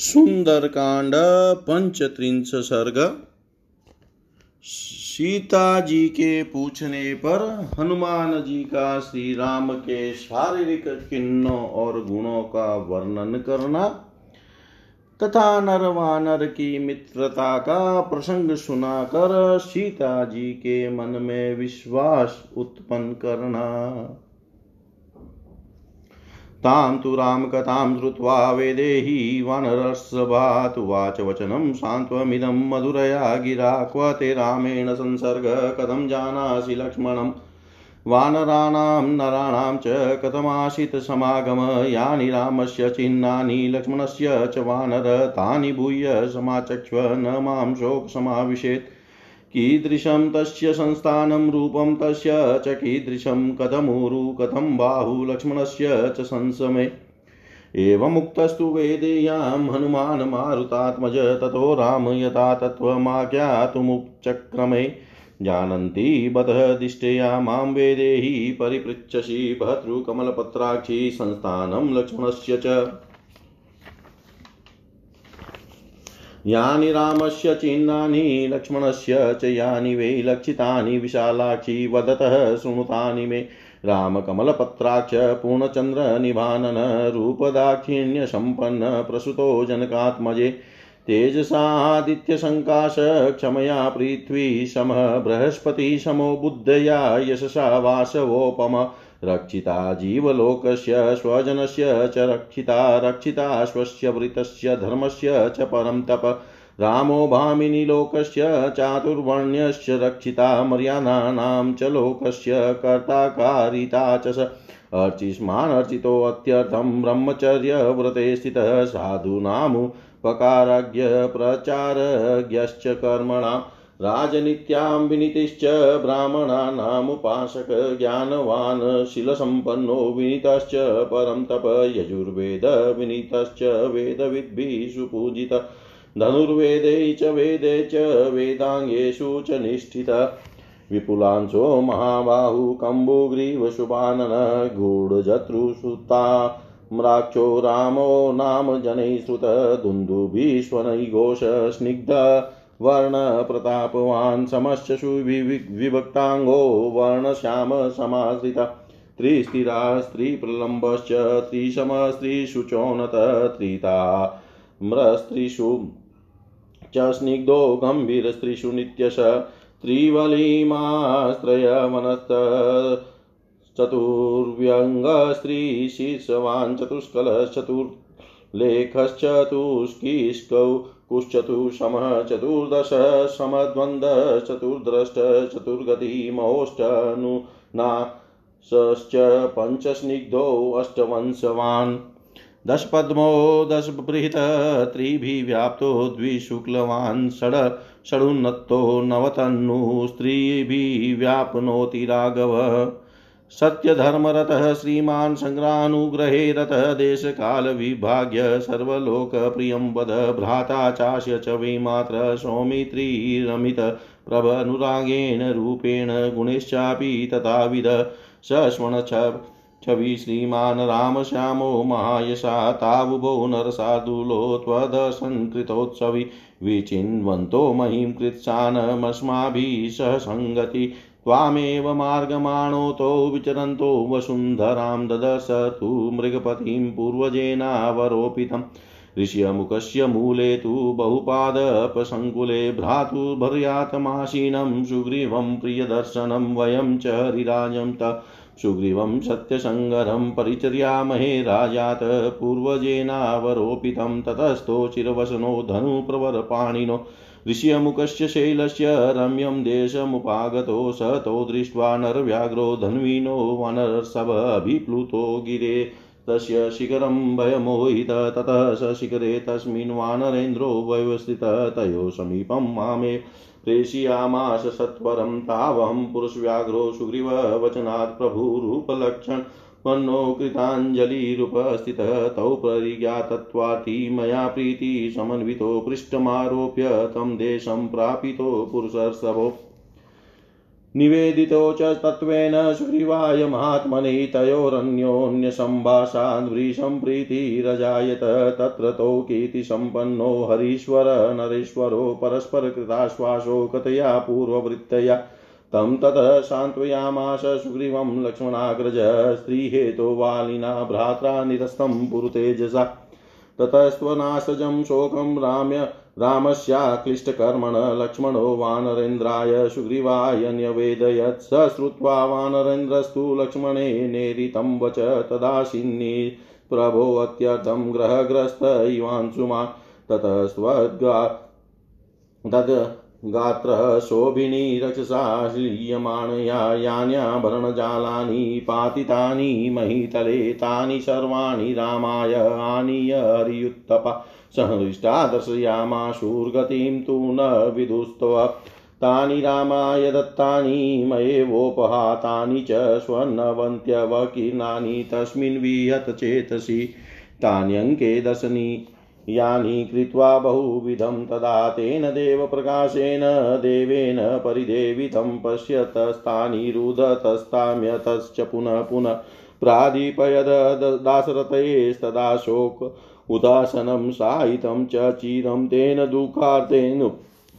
सुंदरकांड पंचत्रिंश सर्ग सीता जी के पूछने पर हनुमान जी का श्री राम के शारीरिक चिन्हों और गुणों का वर्णन करना, तथा नर वानर की मित्रता का प्रसंग सुनाकर सीता जी के मन में विश्वास उत्पन्न करना। तां तु रामकथां श्रुत्वा वेदेहि वानरसभातुवाच वचनं सान्त्वमिदं मधुरया गिरा क्व ते रामेण संसर्ग, कथं जानासि लक्ष्मणम् वानराणां नराणां च कथमाशितसमागम यानि रामस्य चिह्नानि लक्ष्मणस्य च वानर, तानि भूय समाचक्ष्व, न माँ शोकसमाविशेत्। कीदृशं तस्य संस्थानं रूपं तस्य च कीदृशं कथमुरु कथं बाहु लक्ष्मणस्य च संसमे। एवमुक्तस्तु वेदेयां हनुमान् मारुतात्मज, ततो राम यथा तत्त्वमाज्ञातुमुपचक्रमे जानन्ति बतः दिष्टया माँ वेदेहि परिपृच्छसि, भर्तृकमलपत्राक्षी संस्थानं लक्ष्मणस्य च। यानि रामस्य चिह्नानि, लक्ष्मणस्य च यानि वै, लक्षितानि, विशालाक्षी, वदतः शृणुतानि मे। रामकमलपत्राक्ष पूर्णचन्द्रनिभानन रूपदाक्षिण्यसम्पन्न प्रसुतो जनकात्मजे। तेजसादित्यसङ्काश क्षमया पृथ्वी समः बृहस्पतिसमो बुद्धया, यशसा, वासवोपम। रक्षिता जीवलोकस्य, स्वजनस्य च रक्षिता रक्षिता स्वस्य, वृतस्य, धर्मस्य च परं तप। रामो भामिनी लोकस्य चातुर्वर्ण्यस्य रक्षिता मर्यादानां च लोकस्य, कर्ताकारिता च स। अर्चिष्मानर्चितोऽत्यर्थं ब्रह्मचर्यव्रते स्थितः साधूनामुपकारज्ञ प्रचारज्ञश्च राजनीत्यां विनीतिश्च ब्राह्मणानामुपासक, ज्ञानवान्, शिलसम्पन्नो विनीतश्च, परं तप यजुर्वेद विनीतश्च वेदविद्भिः सुपूजित धनुर्वेदे च वेदे च, वेदाङ्गेषु च निष्ठित। विपुलांशो महाबाहु कम्बुग्रीवशुभानन गूढजत्रुसुता म्राक्षो रामो नाम जनैः श्रुत दुन्दुभीष्वनैघोष स्निग्ध। वर्णप्रतापवान् समश्च सुविभक्ताङ्गो वर्णश्यामसमाश्रिता। त्रिस्थिरा, स्त्रीप्रलम्बश्च त्रिशमस्त्रीषुचोनत त्रिताम्रस्त्रीषु च स्निग्धो, गम्भीरस्त्रीषु नित्यश। त्रिवलीमास्त्रयवनस्त चतुर्व्यङ्गस्त्रीशीर्षवान् चतुष्कलश्चतुर्लेखश्चतुष्किष्कौ कुश्चतुर्शमः चतुर्दश समद्वन्द्वश्चतुर्द्रष्ट चतुर्गतिमोष्टनुनाशश्च पञ्चस्निग्धो अष्टवंशवान् दशपद्मो दशबृहत् त्रिभिः व्याप्तो द्विशुक्लवान्। षड् षडुन्नतो नवतन्नु स्त्रीभिः व्याप्नोति राघव। सत्यधर्मरतः श्रीमान् सङ्ग्रानुग्रहे रतः देशकालविभाग्य सर्वलोकप्रियं वद भ्राता चास्य च वै मात्र सौमित्रीरमित प्रभनुरागेण रूपेण गुणेश्चापि तथाविध सस्वण छवि श्रीमान् रामश्यामो महायशा तावुभो नरसार्दूलो त्वदसंकृतोत्सवि विचिन्वन्तो महिं कृत्सानमस्माभिः सह सङ्गति त्वामेव मार्गमाणोतो विचरन्तो वसुन्धरां ददर्श तु मृगपतिं पूर्वजेनावरोपितम् ऋष्यमुखस्य मूले तु बहुपादपसङ्कुले भ्रातुर्भर्यातमासीनं सुग्रीवं प्रियदर्शनं वयं च हरिराजं त। सुग्रीवं सत्यसङ्गरं परिचर्यामहे राजात् पूर्वजेनावरोपितं। ततस्थो चिरवसनो धनुप्रवरपाणिनो ऋष्यमुखस्य शैलस्य रम्यं देशमुपागतो स तो दृष्ट्वा नरव्याघ्रो धन्विनो वनर्षभभिप्लुतो गिरे। तस्य शिखरं भयमोहित, ततः स शिखरे तस्मिन् वानरेन्द्रो व्यवस्थितः, तयोः समीपं मामे। प्रेषयामास सत्वरं तावहं पुरुषव्याघ्रो सुग्रीववचनात् प्रभुरूपलक्षण। मन्नो कृताञ्जलिरुपस्थितः तौ परिज्ञातत्वार्थी मया प्रीति समन्वितो पृष्ठमारोप्य तं देशं प्रापितो पुरुषर्षभो। निवेदितो च तत्त्वेन सुग्रीवाय महात्मने तयोरन्योन्यसम्भाषाद्वृशं प्रीतिरजायत तत्र तौ कीर्तिसम्पन्नो हरीश्वर नरेश्वरो परस्परकृताश्वासो कथया पूर्ववृत्तया तं ततः सान्त्वयामास सुग्रीवं लक्ष्मणाग्रज स्त्रीहेतो वालिना भ्रात्रा निरस्तं पुरुतेजसा। ततस्त्वनाशजं शोकं राम्य रामस्याक्लिष्टकर्मण लक्ष्मणो वानरेन्द्राय सुग्रीवाय न्यवेदयत्। स श्रुत्वा वानरेन्द्रस्तु लक्ष्मणे नेरितं वच तदाशिन्नि प्रभोऽत्यर्थं ग्रहग्रस्त इवांशुमा। ततस्त्वद्गा तद् गात्रः शोभिनी रक्षसा लीयमाणया यान्याभरणजालानि पातितानि, महीतले, तानि सर्वाणि रामाय आनीय हरियुत्तपा। सहृष्टा दर्शयामाशुर्गतिं तु न विदुस्तव। तानि रामाय दत्तानि मयेवोपहातानि च स्वर्णवन्त्यवकीर्णानि तस्मिन् विहत चेतसि। तान्यङ्के दशनी यानि कृत्वा बहुविधं तदा तेन देवप्रकाशेन देवेन परिदेवितं पश्यतस्तानि रुदतस्ताम्यतश्च पुनः पुनः प्राधिपयद दासरथयेस्तदा शोक उदासनं साहितं च चिरं तेन दुःखार्तेन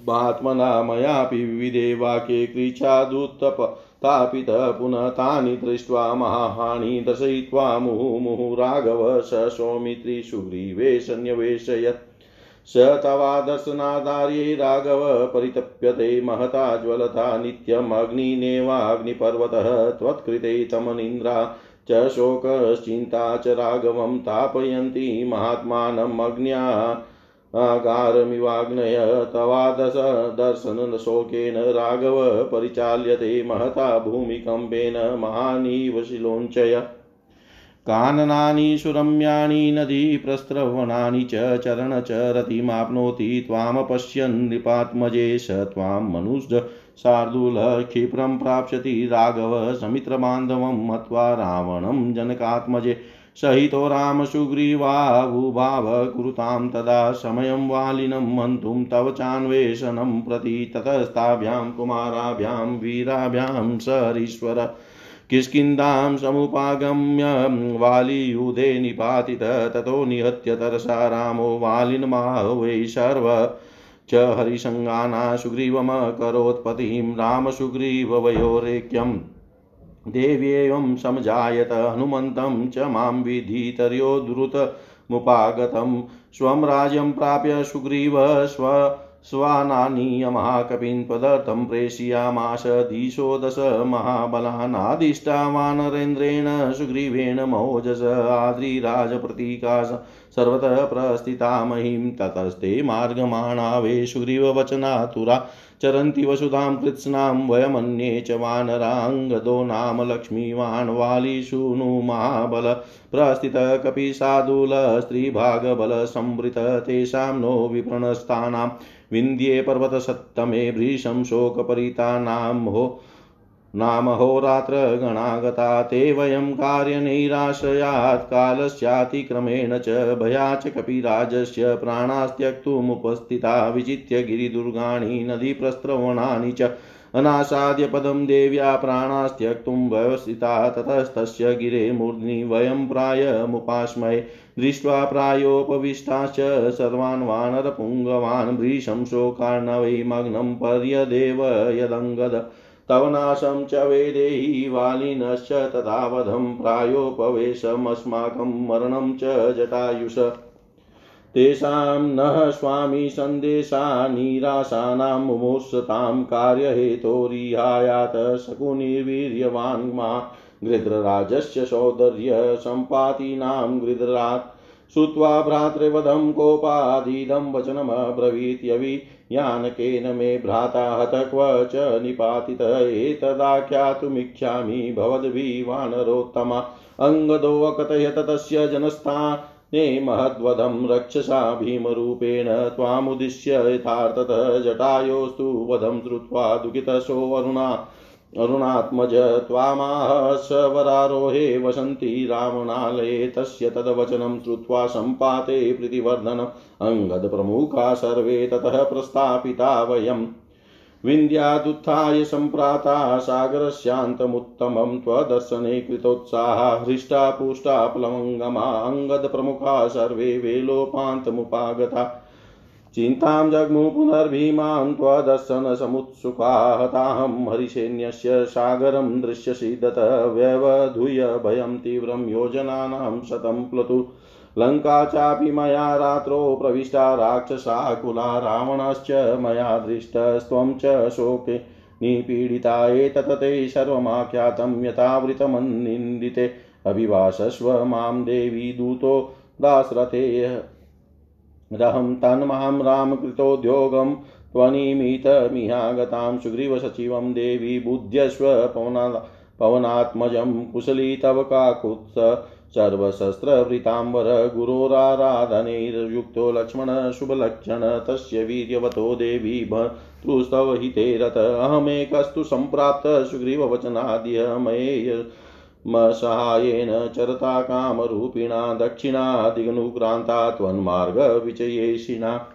महात्मना मयापि विविधे वाक्ये कृच्छादुत्तप तापितः पुनः तानि दृष्ट्वा महाहानि दर्शयित्वा मुहुमुहुः राघव स सौमित्री सुग्रीवे सन्निवेशयत् स तवादर्शनादार्ये राघव परितप्यते महता ज्वलता नित्यमग्निनेवाग्निपर्वतः त्वत्कृते तमनिन्द्रा च शोकश्चिन्ता च राघवं तापयन्ति महात्मानम् आकारमिवाग्नय तवादश दर्शनशोकेन राघव परिचाल्यते महता भूमिकम्पेन महानीव शिलोञ्चय। काननानि सुरम्याणि नदीप्रस्रवणानि च चरण च रतिमाप्नोति त्वामपश्यन् नृपात्मजे स त्वां मनुष्य क्षिप्रं प्राप्स्यति राघव समित्रबान्धवं मत्वा रावणं जनकात्मजे। सहितो रामसुग्रीवावुभाव कुरुतां तदा समयं वालिनं हन्तुं तव चान्वेषणं प्रति ततस्ताभ्यां कुमाराभ्यां वीराभ्यां सरीश्वर। किष्किन्धां समुपागम्य वालियुधे निपातित, ततो निहत्य तरसा रामो वालिनमाह वै सर्व च हरिसङ्गाना सुग्रीवमकरोत्पतिं रामसुग्रीववयोरेक्यम्। देव्येवं समजायत हनुमन्तं च माँ विधितर्यो द्रुतमुपागतं स्वं राज्यं प्राप्य सुग्रीव स्व स्वानानीयमहाकविन् पदर्थं प्रेषयामाश दिशो दश महाबलानादिष्टा वानरेन्द्रेण सुग्रीवेण महोजस आद्रिराजप्रतीका सर्वतः प्रस्थिता महिं ततस्ते मार्गमाणा वे सुग्रीववचनातुरा चरन्ति वसुधां कृत्स्नां वयमन्ये च वानराङ्गदो नाम लक्ष्मीवान् वालीषु नु महाबल प्रस्थितः तेषां नो विप्रणस्तानां विन्द्ये पर्वतसत्तमे भृशं शोकपरितानां नामहोरात्रगणागता ते वयं कार्यनैराश्रयात् कालस्यातिक्रमेण च भयाच कपिराजस्य प्राणास्त्यक्तुमुपस्थिता विजित्य गिरिदुर्गाणि, नदीप्रस्रवणानि च अनासाद्य पदं देव्या प्राणास्त्यक्तुं व्यवस्थिता, ततस्तस्य गिरे मूर्ध्नि, वयं प्रायमुपास्महे दृष्ट्वा प्रायोपविष्टाश्च सर्वान् वानरपुङ्गवान् भृशं शोकार्णवै मग्नं पर्यदेव यदङ्गद। तव नाशं च वेदेहि वालिनश्च तथावधं प्रायोपवेशमस्माकं मरणं च जटायुष। तेषां नः स्वामी सन्देशा निराशानां मुमुत्सतां कार्यहेतोरिहायात शकुनिर्वीर्यवान् गृध्रराजस्य सौन्दर्यसम्पातीनां गृध्रात् श्रुत्वा भ्रातृवधं कोपादीदं वचनमब्रवीत्यवि यानकेन मे भ्राता हत क्व च निपातित एतदाख्यातुमिच्छामि भवद्भिवानरोत्तमा अङ्गदोऽकथयत तस्य जनस्थाने महद्वधं रक्षसा भीमरूपेण त्वामुद्दिश्य यथार्थतः जटायोस्तु वधं श्रुत्वा दुःखितसोऽरुणा अरुणात्मज त्वामाह सवरारोहे वसन्ति रावणालये तस्य तद्वचनं श्रुत्वा सम्पाते प्रीतिवर्धनम्। अङ्गदप्रमुखा सर्वे ततः प्रस्थापिता वयम्। विन्द्यादुत्थाय सम्प्राता सागरस्यान्तमुत्तमं त्वदर्शने कृतोत्साहा, हृष्टा पुष्टा प्लवङ्गमा। अङ्गदप्रमुखा सर्वे वेलोपान्तमुपागता। चिन्तां जग्मु पुनर्भीमां त्वदर्शनसमुत्सुका हताहं हरिसैन्यस्य सागरं दृश्यसीदत व्यवधूय भयं तीव्रं योजनानां शतं प्लुतु। लङ्का चापि मया रात्रौ प्रविष्टा राक्षसाकुला रावणश्च मया दृष्टस्त्वं च शोके निपीडिता एतत् ते सर्वमाख्यातं यथावृतमन्निन्दिते। अभिवासस्व माँ देवी दूतो दासरथे रहं तन्मां रामकृतोद्योगं त्वनिमितमिहागतां सुग्रीवसचिवं देवी बुध्यस्व पवना पवनात्मजं कुशली तव काकुत्स सर्वशस्त्रवृताम्बर गुरोराराधनैर्युक्तो लक्ष्मणशुभलक्षण तस्य वीर्यवतो देवी भतुस्तव हिते रत अहमेकस्तु सम्प्राप्त सुग्रीववचनाद्य मयेय सहायेन चरता कामरूपिणा दक्षिणादिगनुक्रान्ता त्वन्मार्गविजयेशिना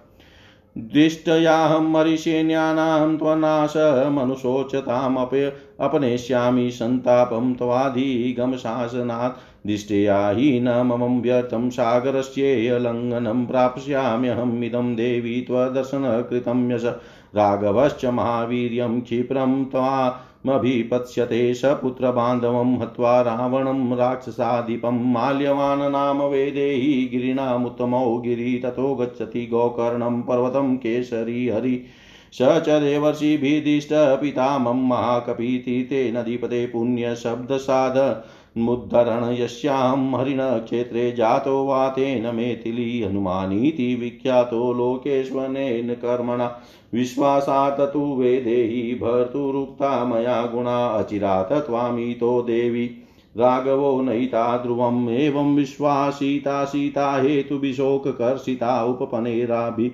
दृष्टयाहं मरिषेण्यानां त्वनाशमनुशोचतामप अपनेष्यामि सन्तापं त्वाधिगमशासनात्। दिष्टया हि न मम व्यर्थं सागरस्येयलङ्घनं प्राप्स्याम्यहमिदं देवी त्वदर्शनकृतं यश। राघवश्च महावीर्यं क्षिप्रं त्वामभिपत्स्यते स पुत्रबान्धवं हत्वा रावणं राक्षसाधिपं माल्यवान् नाम वेदेहि गिरिणामुत्तमौ गिरि ततो गच्छति गोकर्णं पर्वतं केसरी हरि स च देवर्षिभिदिष्टपितामं महाकपीति महाकपीतीते नदीपते पुण्यशब्दसाद मुद्धरण यस्यां हरिणक्षेत्रे जातो वा तेन मेथिली हनुमानीति विख्यातो लोकेश्वनेन कर्मणा। विश्वासात् तु वेदेहि भर्तुरुक्ता मया गुणा अचिरात् त्वामितो देवी। राघवो नयिता ध्रुवम् एवं विश्वासिता सीता हेतुभिशोककर्षिता उपपनेराभि।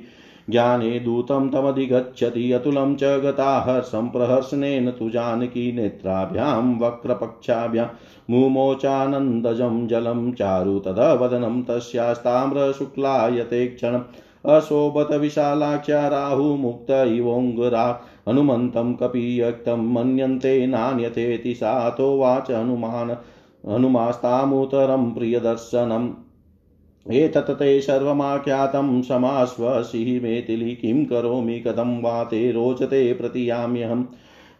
ज्ञाने दूतं तमधिगच्छति अतुलं च गता हर्षं प्रहर्षणेन तु जानकी नेत्राभ्यां वक्रपक्षाभ्यां मुमोचानन्दजं जलं चारु तदवदनं तस्यास्ताम्रशुक्लायते क्षणम् अशोभत विशालाख्या राहुमुक्त इवोङ्गरा हनुमन्तं कपियक्तं मन्यन्ते नान्यथेति सातो वाच हनुमान् हनुमास्तामुतरं प्रियदर्शनम् एतत् ते सर्वमाख्यातं समाश्वसि मेथिली किं करोमि, कथं वा ते रोचते प्रतियाम्यहम्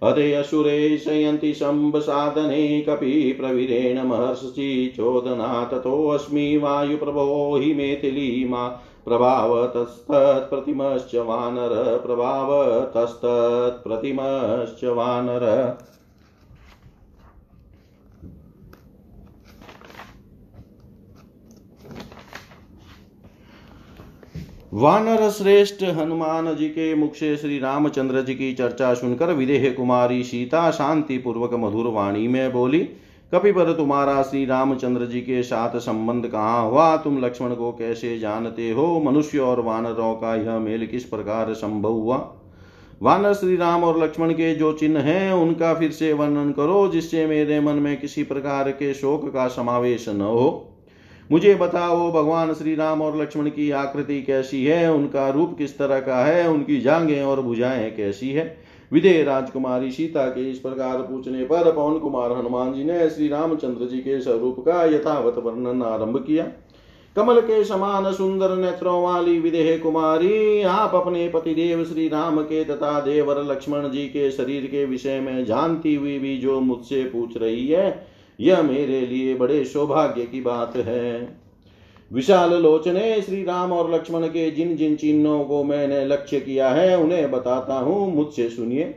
हते असुरे शयन्ति शम्भसाधने कपि प्रवीरेण महर्षि चोदना ततोऽस्मि वायुप्रभो हि मेथिली मा प्रभावतस्तत्प्रतिमश्च वानर प्रभावतस्तत्प्रतिमश्च वानर। वानर श्रेष्ठ हनुमान जी के मुख से श्री रामचंद्र जी की चर्चा सुनकर विदेह कुमारी सीता शांति पूर्वक मधुर वाणी में बोली कपिपर तुम्हारा श्री रामचंद्र जी के साथ संबंध कहाँ हुआ? तुम लक्ष्मण को कैसे जानते हो? मनुष्य और वानरों का यह मेल किस प्रकार संभव हुआ? वानर श्री राम और लक्ष्मण के जो चिन्ह हैं, उनका फिर से वर्णन करो, जिससे मेरे मन में किसी प्रकार के शोक का समावेश न हो। मुझे बताओ, भगवान श्री राम और लक्ष्मण की आकृति कैसी है? उनका रूप किस तरह का है? उनकी जांघें और भुजाएँ कैसी है? विदे राजकुमारी सीता के इस प्रकार पूछने पर पवन कुमार हनुमान जी ने श्री रामचंद्र जी के स्वरूप का यथावत वर्णन आरंभ किया। कमल के समान सुंदर नेत्रों वाली विदेह कुमारी, आप अपने पतिदेव श्री राम के तथा देवर लक्ष्मण जी के शरीर के विषय में जानती हुई भी जो मुझसे पूछ रही है यह मेरे लिए बड़े सौभाग्य की बात है। विशाल लोचने श्री राम और लक्ष्मण के जिन जिन चिन्हों को मैंने लक्ष्य किया है, उन्हें बताता हूँ, मुझसे सुनिए।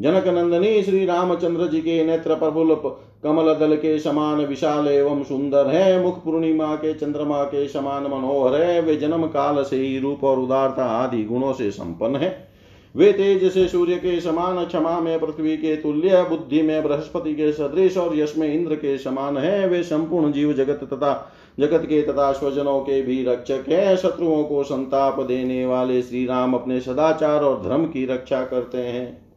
जनक नंदनी श्री रामचंद्र जी के नेत्र प्रफुल्ल कमल दल के समान विशाल एवं सुंदर है, मुख पूर्णिमा के चंद्रमा के समान मनोहर है, वे जन्म काल से ही रूप और उदारता आदि गुणों से संपन्न है। वे तेज से सूर्य के समान क्षमा में, पृथ्वी के तुल्य बुद्धि में, बृहस्पति के सदृश और यश में इंद्र के समान है। वे संपूर्ण जीव जगत तथा जगत के तथा स्वजनों के भी रक्षक है। शत्रुओं को संताप देने वाले श्री राम अपने सदाचार और धर्म की रक्षा करते हैं।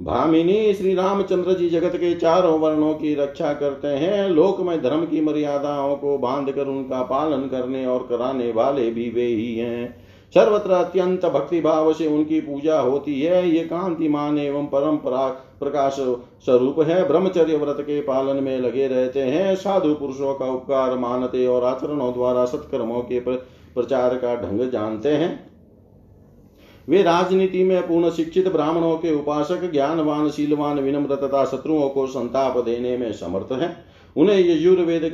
भामिनी श्री रामचंद्र जी जगत के चारों वर्णों की रक्षा करते हैं। लोक में धर्म की मर्यादाओं को बाँध कर उनका पालन करने और कराने वाले भी वे ही हैं। सर्वत्र अत्यंत भक्ति भाव से उनकी पूजा होती है। ये कांतिमान एवं परंपरा प्रकाश स्वरूप है। ब्रह्मचर्य व्रत के पालन में लगे रहते हैं। साधु पुरुषों का उपकार मानते और आचरणों द्वारा सत्कर्मों के प्रचार का ढंग जानते हैं। वे राजनीति में पूर्ण शिक्षित ब्राह्मणों के उपासक, ज्ञानवान, शीलवान, विनम्र तथा शत्रुओं को संताप देने में समर्थ हैं। उन्हें यजुर्वेद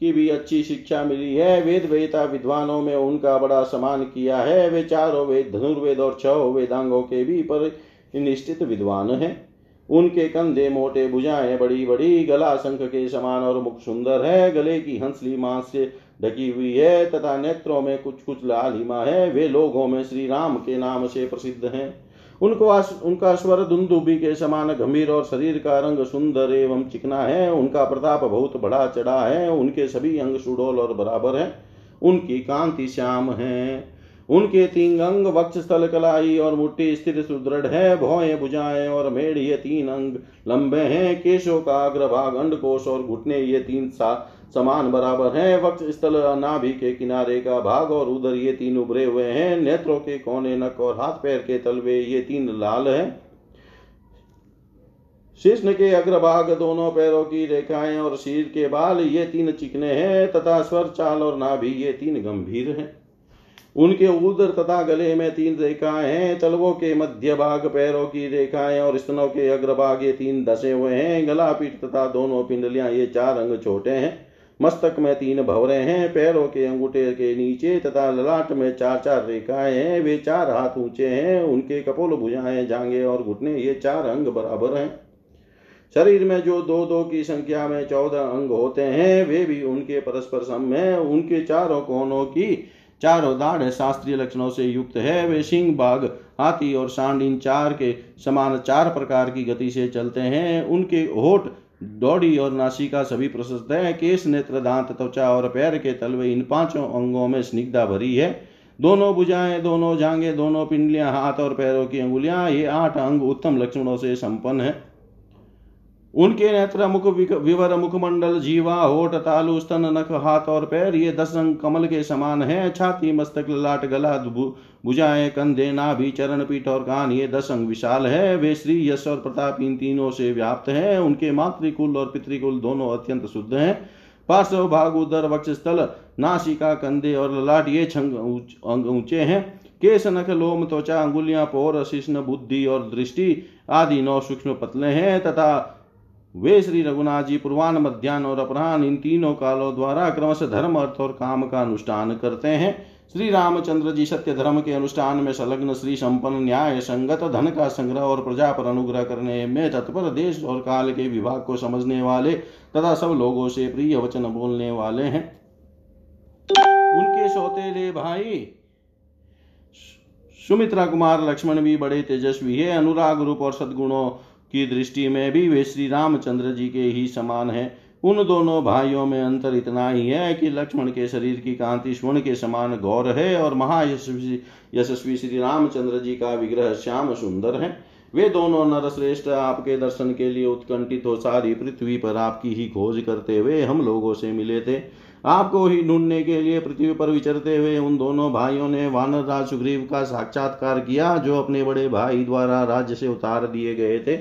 की भी अच्छी शिक्षा मिली है। वेद वेता विद्वानों में उनका बड़ा सम्मान किया है। वे चारों वेद, धनुर्वेद और छह वेदांगों के भी पर निश्चित विद्वान हैं। उनके कंधे मोटे भुजाएँ बड़ी बड़ी, गला शंख के समान और मुख सुंदर है। गले की हंसली मांस से ढकी हुई है तथा नेत्रों में कुछ कुछ लालिमा है। वे लोगों में श्री राम के नाम से प्रसिद्ध हैं। उनको उनका स्वर दुंदुबी के समान गंभीर और शरीर का रंग सुंदर एवं चिकना है। उनका प्रताप बहुत बड़ा चढ़ा है। उनके सभी अंग सुडोल और बराबर है। उनकी कांति श्याम है। उनके तीन अंग वक्ष स्थल कलाई और मुट्ठी स्थिर सुदृढ़ है। भौए भुजाएँ और मेढ़, ये तीन अंग लंबे हैं। केशों का अग्रभाग, अंडकोश और घुटने, ये तीन सा समान बराबर है। वक्ष स्थल नाभि के किनारे का भाग और उधर ये तीन उभरे हुए हैं। नेत्रों के कोने नक और हाथ पैर के तलवे ये तीन लाल है। शिष्ण के अग्रभाग दोनों पैरों की रेखाएँ और शीर के बाल ये तीन चिकने हैं तथा स्वर, चाल और नाभि ये तीन गंभीर हैं। उनके उदर तथा गले में तीन रेखाएँ हैं। तलवों के मध्य भाग, पैरों की रेखाएँ और स्तनों के अग्रभाग ये तीन दसे हुए हैं। गला पीठ तथा दोनों पिंडलियाँ ये चार अंग छोटे हैं। मस्तक में तीन भवरे हैं, पैरों के अंगूठे के नीचे तथा ललाट में चार चार रेखाएँ हैं, वे चार हाथ ऊँचे हैं, उनके कपोल भुजाएँ जांगे और घुटने ये चार अंग बराबर हैं। शरीर में जो दो दो की संख्या में चौदह अंग होते हैं, वे भी उनके परस्पर सम है, उनके चारों कोनों की चारों दाढ़ शास्त्रीय लक्षणों से युक्त है। वे सिंह बाघ, हाथी और सांड इन चार के समान चार प्रकार की गति से चलते हैं, उनके होठ डोडी और नासिका सभी प्रशस्त है केश नेत्र दांत त्वचा और पैर के तलवे इन पाँचों अंगों में स्निग्धा भरी है। दोनों भुजाएँ, दोनों जांगे दोनों पिंडलियाँ, हाथ और पैरों की अंगुलियाँ, ये आठ अंग उत्तम लक्षणों से संपन्न है। उनके नेत्र मुख विवर मुखमंडल जीवा होठ तालु, स्तन, नख, हाथ और पैर, ये दस अंग कमल के समान है। छाती, मस्तक लाट गला भुजाएँ, कंधे, नाभि, चरण, पीठ और कान, ये दस अंग विशाल है। वे श्री यश और प्रताप इन तीनों से व्याप्त है। उनके मातृकुल और पितृकुल दोनों अत्यंत शुद्ध हैं। पार्श्व, भाग, उदर, वक्ष, स्थल, नासिका, कंधे और ललाट, ये छंग अंग ऊँचे हैं। केश, नख, लोम, त्वचा, अंगुलियाँ, पोर, शिष्ण, बुद्धि और दृष्टि आदि नौ सूक्ष्म पतले हैं तथा वे श्री रघुनाथ जी पूर्वान मध्यान्ह और अपराह्न इन तीनों कालों द्वारा क्रमश धर्म, अर्थ और काम का अनुष्ठान करते हैं। श्री रामचंद्र जी सत्य धर्म के अनुष्ठान में संलग्न श्री संपन्न न्याय संगत, धन का संग्रह और प्रजा पर अनुग्रह करने में तत्पर देश और काल के विभाग को समझने वाले तथा सब लोगों से प्रिय वचन बोलने वाले हैं। उनके सौतेले भाई सुमित्रा कुमार लक्ष्मण भी बड़े तेजस्वी है। अनुराग रूप और सदगुणों की दृष्टि में भी वे श्री रामचंद्र जी के ही समान है। उन दोनों भाइयों में अंतर इतना ही है कि लक्ष्मण के शरीर की कांति स्वर्ण के समान गौर है और महायशस्वी यशस्वी श्री रामचंद्र जी का विग्रह श्याम सुंदर है। वे दोनों नरश्रेष्ठ आपके दर्शन के लिए उत्कंठित हो सारी पृथ्वी पर आपकी ही खोज करते हुए हम लोगों से मिले थे। आपको ही ढूँढने के लिए पृथ्वी पर विचरते हुए उन दोनों भाइयों ने वानर राज सुग्रीव का साक्षात्कार किया, जो अपने बड़े भाई द्वारा राज्य से उतार दिए गए थे।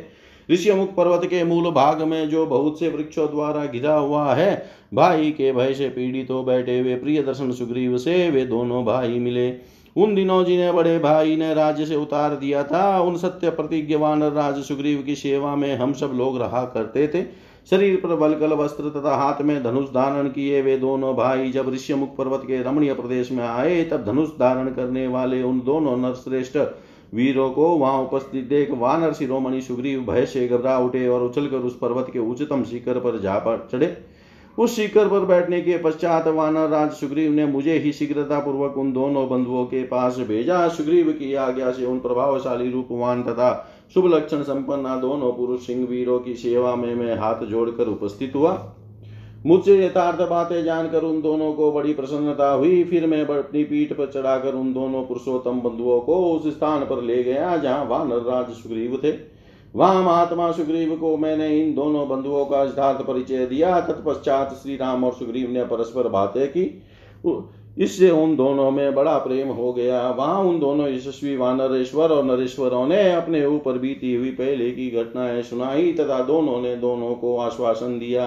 ऋषिमुख पर्वत के मूल भाग में जो बहुत से वृक्षों द्वारा घिरा हुआ है। भाई के भय से पीड़ित हो बैठे हुए प्रिय दर्शन सुग्रीव से वे दोनों भाई मिले। उन दिनों जिन्हें बड़े भाई ने राज्य से उतार दिया था, उन सत्य प्रतिज्ञवान राज सुग्रीव की सेवा में हम सब लोग रहा करते थे। शरीर पर बलकल वस्त्र तथा हाथ में धनुष धारण किए वे दोनों भाई जब ऋषिमुख पर्वत के रमणीय प्रदेश में आए, तब धनुष धारण करने वाले उन दोनों नरश्रेष्ठ वीरों को वहाँ उपस्थित देख वानर शिरोमणि सुग्रीव भय से घबरा उठे और उछलकर उस पर्वत के उच्चतम शिखर पर जा चढ़े। उस शिखर पर बैठने के पश्चात वानर राज सुग्रीव ने मुझे ही शीघ्रता पूर्वक उन दोनों बंधुओं के पास भेजा। सुग्रीव की आज्ञा से उन प्रभावशाली रूपवान तथा शुभ लक्षण संपन्न दोनों पुरुष सिंह वीरों की सेवा में मैं हाथ जोड़कर उपस्थित हुआ। मुझसे यथार्थ बातें जानकर उन दोनों को बड़ी प्रसन्नता हुई। फिर मैं अपनी पीठ पर चढ़ाकर उन दोनों पुरुषोत्तम बंधुओं को उस स्थान पर ले गया, जहाँ वानर राज सुग्रीव थे। वहाँ महात्मा सुग्रीव को मैंने इन दोनों बंधुओं का यथार्थ परिचय दिया। तत्पश्चात श्री राम और सुग्रीव ने परस्पर बातें की। इससे उन दोनों में बड़ा प्रेम हो गया। वहाँ उन दोनों यशस्वी वानरेश्वर और नरेश्वरों ने अपने ऊपर बीती हुई पहले की घटनाएँ सुनाई, तथा दोनों ने दोनों को आश्वासन दिया।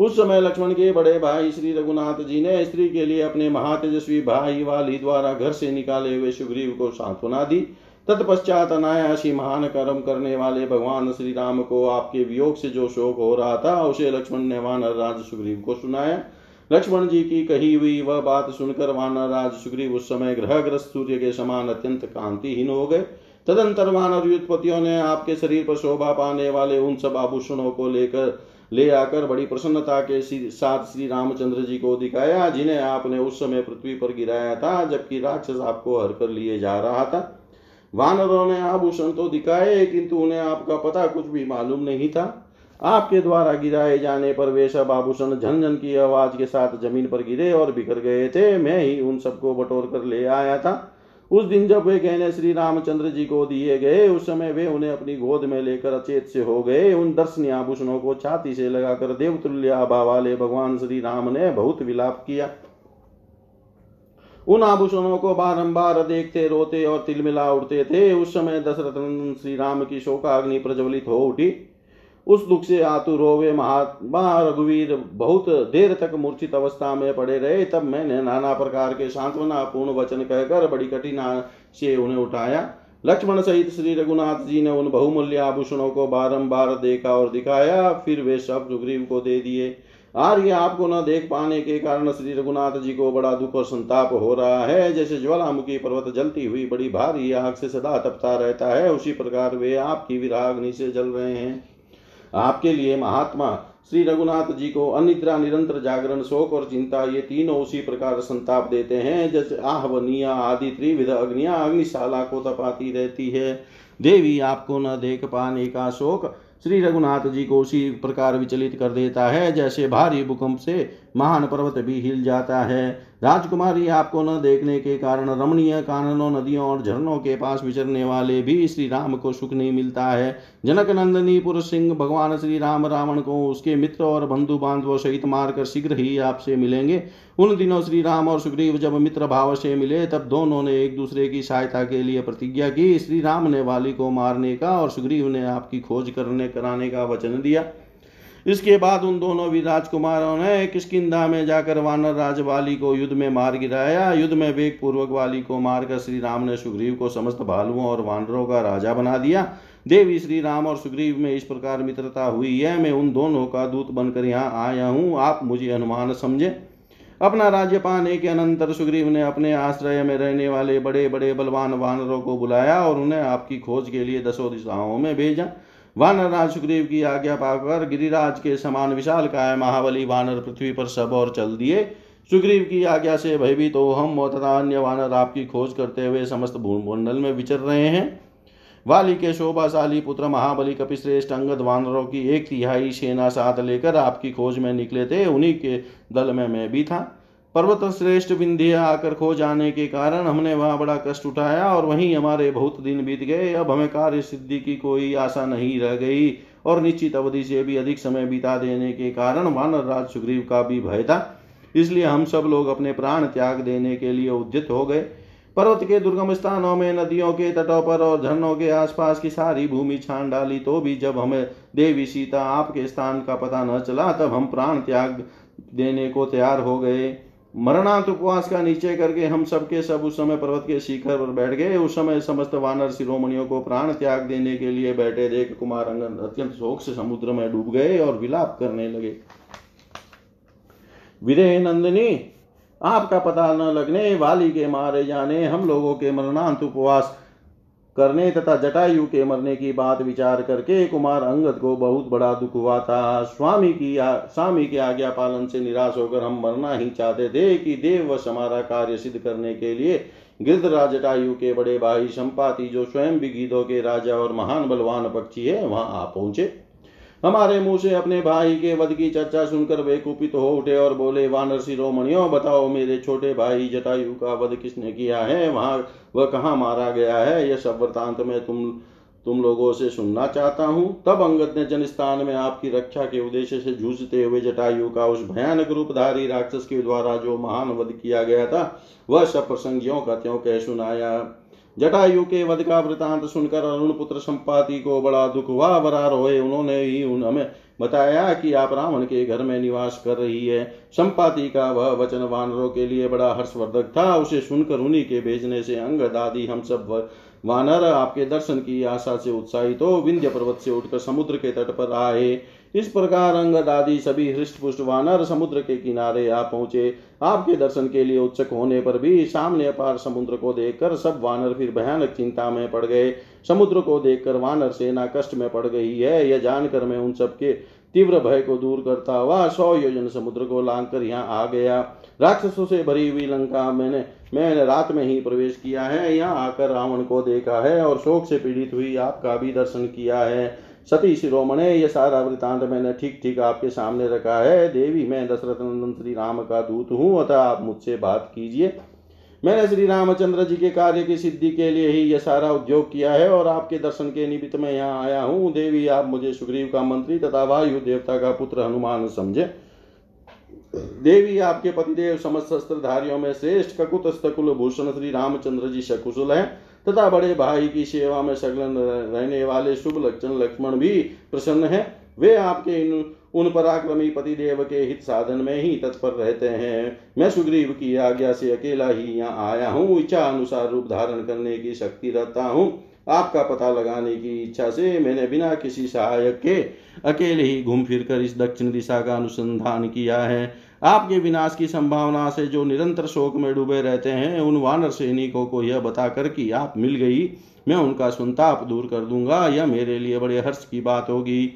उस समय लक्ष्मण के बड़े भाई श्री रघुनाथ जी ने स्त्री के लिए अपने महातेजस्वी भाई वाली द्वारा घर से निकाले हुए सुग्रीव को सांत्वना दी। तत्पश्चात अनायासी महान कर्म करने वाले भगवान श्री राम को आपके वियोग से जो शोक हो रहा था, उसे लक्ष्मण ने वानर राज सुग्रीव को सुनाया। लक्ष्मण जी की कही हुई वह बात सुनकर वानर राज सुग्रीव उस समय ग्रहग्रस्त सूर्य के समान अत्यंत कांतिहीन हो गए। तदंतर वानर युद्धपतियों ने आपके शरीर पर शोभा पाने वाले उन सब आभूषणों को लेकर ले आकर बड़ी प्रसन्नता के साथ श्री रामचंद्र जी को दिखाया, जिन्हें आपने उस समय पृथ्वी पर गिराया था, जबकि राक्षस आपको हर कर लिए जा रहा था। वानरों ने आभूषण तो दिखाए, किंतु उन्हें आपका पता कुछ भी मालूम नहीं था। आपके द्वारा गिराए जाने पर वे सब आभूषण झनझन की आवाज़ के साथ ज़मीन पर गिरे और बिखर गए थे। मैं ही उन सबको बटोर कर ले आया था। उस दिन जब वे गहने श्री रामचंद्र जी को दिए गए, उस समय वे उन्हें अपनी गोद में लेकर अचेत से हो गए। उन दर्शनीय आभूषणों को छाती से लगाकर देवतुल्य आभा वाले भगवान श्री राम ने बहुत विलाप किया। उन आभूषणों को बारंबार देखते, रोते और तिलमिला उठते थे। उस समय दशरथ श्री राम की शोकाग्नि प्रज्वलित हो उठी। उस दुख से आतुर हो महात्मा रघुवीर बहुत देर तक मूर्छित अवस्था में पड़े रहे, तब मैंने नाना प्रकार के सांत्वना पूर्ण वचन कहकर बड़ी कठिना से उन्हें उठाया। लक्ष्मण सहित श्री रघुनाथ जी ने उन बहुमूल्य आभूषणों को बारंबार देखा और दिखाया, फिर वे सब सुग्रीव को दे दिए। आर्य आपको न देख पाने के कारण श्री रघुनाथ जी को बड़ा दुख और संताप हो रहा है। जैसे ज्वालामुखी पर्वत जलती हुई बड़ी भारी आग से सदा तपता रहता है, उसी प्रकार वे आपकी विराग्नि से जल रहे हैं। आपके लिए महात्मा श्री रघुनाथ जी को अनिद्रा, निरंतर जागरण, शोक और चिंता, ये तीनों उसी प्रकार संताप देते हैं, जैसे आहवनिया आदि त्रिविध अग्निया अग्निशाला को तपाती रहती है। देवी आपको न देख पाने का शोक श्री रघुनाथ जी को उसी प्रकार विचलित कर देता है, जैसे भारी भूकंप से महान पर्वत भी हिल जाता है। राजकुमारी आपको न देखने के कारण रमणीय काननों, नदियों और झरनों के पास विचरने वाले भी श्री राम को सुख नहीं मिलता है। जनक नंदनी पुरुष सिंह भगवान श्री राम रावण को उसके मित्र और बंधु बांधवों सहित मारकर शीघ्र ही आपसे मिलेंगे। उन दिनों श्री राम और सुग्रीव जब मित्र भाव से मिले, तब दोनों ने एक दूसरे की सहायता के लिए प्रतिज्ञा की। श्री राम ने वाली को मारने का और सुग्रीव ने आपकी खोज करने, कराने का वचन दिया। इसके बाद उन दोनों भी राजकुमारों ने किसकिदा में जाकर वानर राज वाली को युद्ध में मार गिराया। युद्ध में वेग पूर्वक वाली को मारकर श्री राम ने सुग्रीव को समस्त भालुओं और वानरों का राजा बना दिया। देवी श्री राम और सुग्रीव में इस प्रकार मित्रता हुई। है मैं उन दोनों का दूत बनकर यहाँ आया हूँ। आप मुझे अनुमान समझे। अपना राज्य पाने के अनंतर सुग्रीव ने अपने आश्रय में रहने वाले बड़े बड़े बलवान वानरों को बुलाया और उन्हें आपकी खोज के लिए दसों दिशाओं में भेजा। वानर राज सुग्रीव की आज्ञा पाकर गिरिराज के समान विशाल काय महाबली वानर पृथ्वी पर सब और चल दिए। सुग्रीव की आज्ञा से भयभीत तो हम तथा अन्य वानर आपकी खोज करते हुए समस्त भूमंडल में विचर रहे हैं। वाली के शोभाशाली पुत्र महाबली कपिश्रेष्ठ अंगद वानरों की एक तिहाई सेना साथ लेकर आपकी खोज में निकले थे, उन्हीं के दल में मैं भी था। पर्वत श्रेष्ठ विंध्य आकर खो जाने के कारण हमने वहाँ बड़ा कष्ट उठाया और वहीं हमारे बहुत दिन बीत गए। अब हमें कार्य सिद्धि की कोई आशा नहीं रह गई और निश्चित अवधि से भी अधिक समय बिता देने के कारण वानर राज सुग्रीव का भी भय था। इसलिए हम सब लोग अपने प्राण त्याग देने के लिए उद्यत हो गए। पर्वत के दुर्गम स्थानों में, नदियों के तटों पर और झरनों के आसपास की सारी भूमि छान डाली तो भी जब हमें देवी सीता आपके स्थान का पता न चला, तब हम प्राण त्याग देने को तैयार हो गए। मरणांत उपवास का नीचे करके हम सबके सब उस समय पर्वत के शिखर पर बैठ गए। उस समय समस्त वानर शिरोमणियों को प्राण त्याग देने के लिए बैठे देख कुमार अंगन अत्यंत शोक से समुद्र में डूब गए और विलाप करने लगे। विदे नंदिनी, आपका पता न लगने, वाली के मारे जाने, हम लोगों के मरणांत उपवास करने तथा जटायु के मरने की बात विचार करके कुमार अंगद को बहुत बड़ा दुख हुआ था। स्वामी की स्वामी के आज्ञा पालन से निराश होकर हम मरना ही चाहते थे कि देव वश हमारा कार्य सिद्ध करने के लिए गिरधराज जटायु के बड़े भाई संपाति जो स्वयं भी गीतों के राजा और महान बलवान पक्षी है, वहाँ आ पहुँचे। हमारे मुँह से अपने भाई के वध की चर्चा सुनकर वे कुपित हो उठे और बोले वानर शिरोमणियों बताओ मेरे छोटे भाई जटायु का वध किसने किया है? वहाँ, वह कहाँ मारा गया है? यह सब वृतांत में तुम तुम लोगों से सुनना चाहता हूँ। तब अंगद ने जनस्थान में आपकी रक्षा के उद्देश्य से जूझते हुए जटायु का उस भयानक रूपधारी राक्षस के द्वारा जो महान वध किया गया था, वह सब प्रसंगियों का त्यों कह सुनाया। जटायु के वध का वृतांत सुनकर अरुण पुत्र संपाति को बड़ा दुख हुआ बरा रोए उन्होंने ही उन हमें बताया कि आप रावण के घर में निवास कर रही है। संपाति का वह वचन वानरों के लिए बड़ा हर्षवर्धक था। उसे सुनकर उन्हीं के भेजने से अंग दादी हम सब वानर आपके दर्शन की आशा से उत्साहित हो। विंध्य पर्वत से उठकर समुद्र के तट पर आए। इस प्रकार अंगद आदि सभी हृष्ट पुष्ट वानर समुद्र के किनारे आ पहुँचे। आपके दर्शन के लिए उत्सुक होने पर भी सामने अपार समुद्र को देखकर सब वानर फिर भयानक चिंता में पड़ गए। समुद्र को देखकर वानर सेना कष्ट में पड़ गई है। यह जानकर मैं उन सबके तीव्र भय को दूर करता हुआ सौ योजन समुद्र को लांग कर यहाँ आ गया। राक्षसों से भरी हुई लंका मैंने मैंने रात में ही प्रवेश किया है। यहाँ आकर रावण को देखा है और शोक से पीड़ित हुई आपका भी दर्शन किया है। सती शिरोमणे ये सारा वृतांत मैंने ठीक ठीक आपके सामने रखा है। देवी, मैं दशरथ नंदन श्री राम का दूत हूँ, अतः आप मुझसे बात कीजिए। मैंने श्री रामचंद्र जी के कार्य की सिद्धि के लिए ही यह सारा उद्योग किया है और आपके दर्शन के निमित्त में यहाँ आया हूँ। देवी, आप मुझे सुग्रीव का मंत्री तथा वायु देवता का पुत्र हनुमान समझे। देवी, आपके पतिदेव समस्त शस्त्रधारियों में श्रेष्ठ ककुत स्तकुल भूषण श्री रामचंद्र जी शकुशल है। तथा बड़े भाई की सेवा में सगलन रहने वाले शुभ लक्षण लक्ष्मण भी प्रसन्न है। वे आपके इन, उन पराक्रमी पतिदेव के हित साधन में ही तत्पर रहते हैं। मैं सुग्रीव की आज्ञा से अकेला ही यहाँ आया हूँ। इच्छा अनुसार रूप धारण करने की शक्ति रखता हूँ। आपका पता लगाने की इच्छा से मैंने बिना किसी सहायक के अकेले ही घूम फिर कर इस दक्षिण दिशा का अनुसंधान किया है। आपके विनाश की संभावना से जो निरंतर शोक में डूबे रहते हैं, उन वानर सैनिकों को यह बताकर कि आप मिल गई, मैं उनका संताप दूर कर दूँगा, यह मेरे लिए बड़े हर्ष की बात होगी।